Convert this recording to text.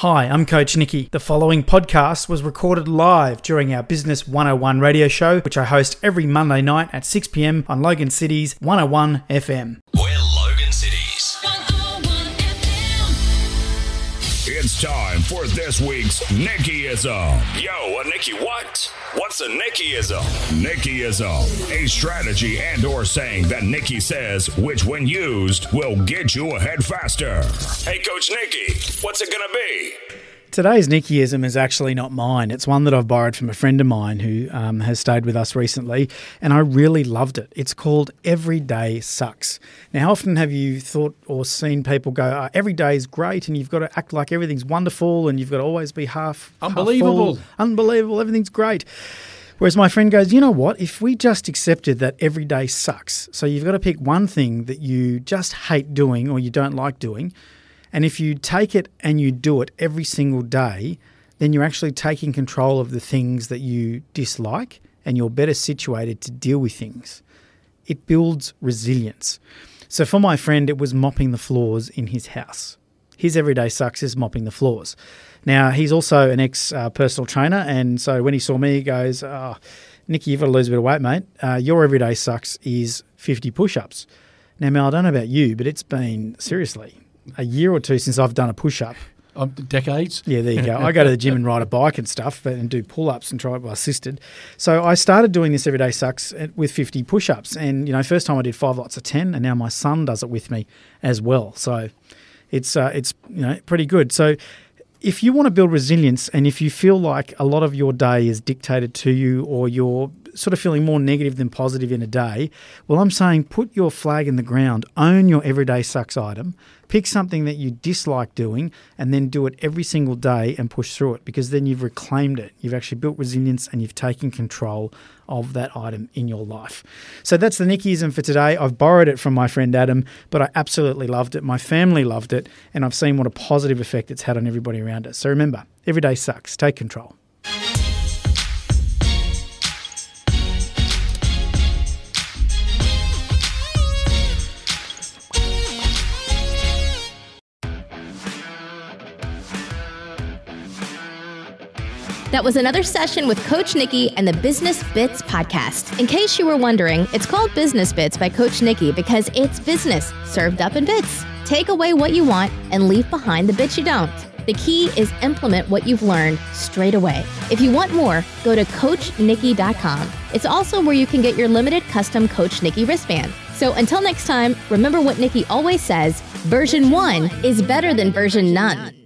Hi, I'm Coach Nikki. The following podcast was recorded live during our Business 101 radio show, which I host every Monday night at 6 pm on Logan City's 101 FM. It's time for this week's Nickyism. Yo, a Nicky what? What's a Nickyism? Nickyism, a strategy and or saying that Nikki says, which when used will get you ahead faster. Hey, Coach Nikki, what's it gonna be? Today's Nickyism is actually not mine. It's one that I've borrowed from a friend of mine who um, has stayed with us recently, and I really loved it. It's called Every Day Sucks. Now, how often have you thought or seen people go, oh, Every day is great, and you've got to act like everything's wonderful, and you've got to always be half half Unbelievable. full, unbelievable, everything's great. Whereas my friend goes, you know what? If we just accepted that every day sucks, so you've got to pick one thing that you just hate doing or you don't like doing, and if you take it and you do it every single day, then you're actually taking control of the things that you dislike and you're better situated to deal with things. It builds resilience. So for my friend, it was mopping the floors in his house. His everyday sucks is mopping the floors. Now, he's also an ex uh, personal trainer. And so when he saw me, he goes, oh, Nikki, you've got to lose a bit of weight, mate. Uh, your everyday sucks is 50 push ups. Now, Mel, I don't know about you, but it's been seriously a year or two since I've done a push up. Um, decades. Yeah, there you go. I go to the gym and ride a bike and stuff, but and do pull ups and try it well, assisted. So I started doing this everyday sucks at- with 50 push ups, and you know, first time I did five lots of 10, and now my son does it with me as well. So it's uh, it's you know pretty good. So if you want to build resilience, and if you feel like a lot of your day is dictated to you, or you're sort of feeling more negative than positive in a day, well, I'm saying put your flag in the ground, own your everyday sucks item, pick something that you dislike doing, and then do it every single day and push through it because then you've reclaimed it. You've actually built resilience and you've taken control of that item in your life. So that's the Nickyism for today. I've borrowed it from my friend Adam, but I absolutely loved it. My family loved it, and I've seen what a positive effect it's had on everybody around us. So remember, every day sucks. Take control. That was another session with Coach Nikki and the Business Bits podcast. In case you were wondering, it's called Business Bits by Coach Nikki because it's business served up in bits. Take away what you want and leave behind the bits you don't. The key is implement what you've learned straight away. If you want more, go to CoachNikki.com. It's also where you can get your limited custom Coach Nikki wristband. So until next time, remember what Nikki always says version one is better than version none.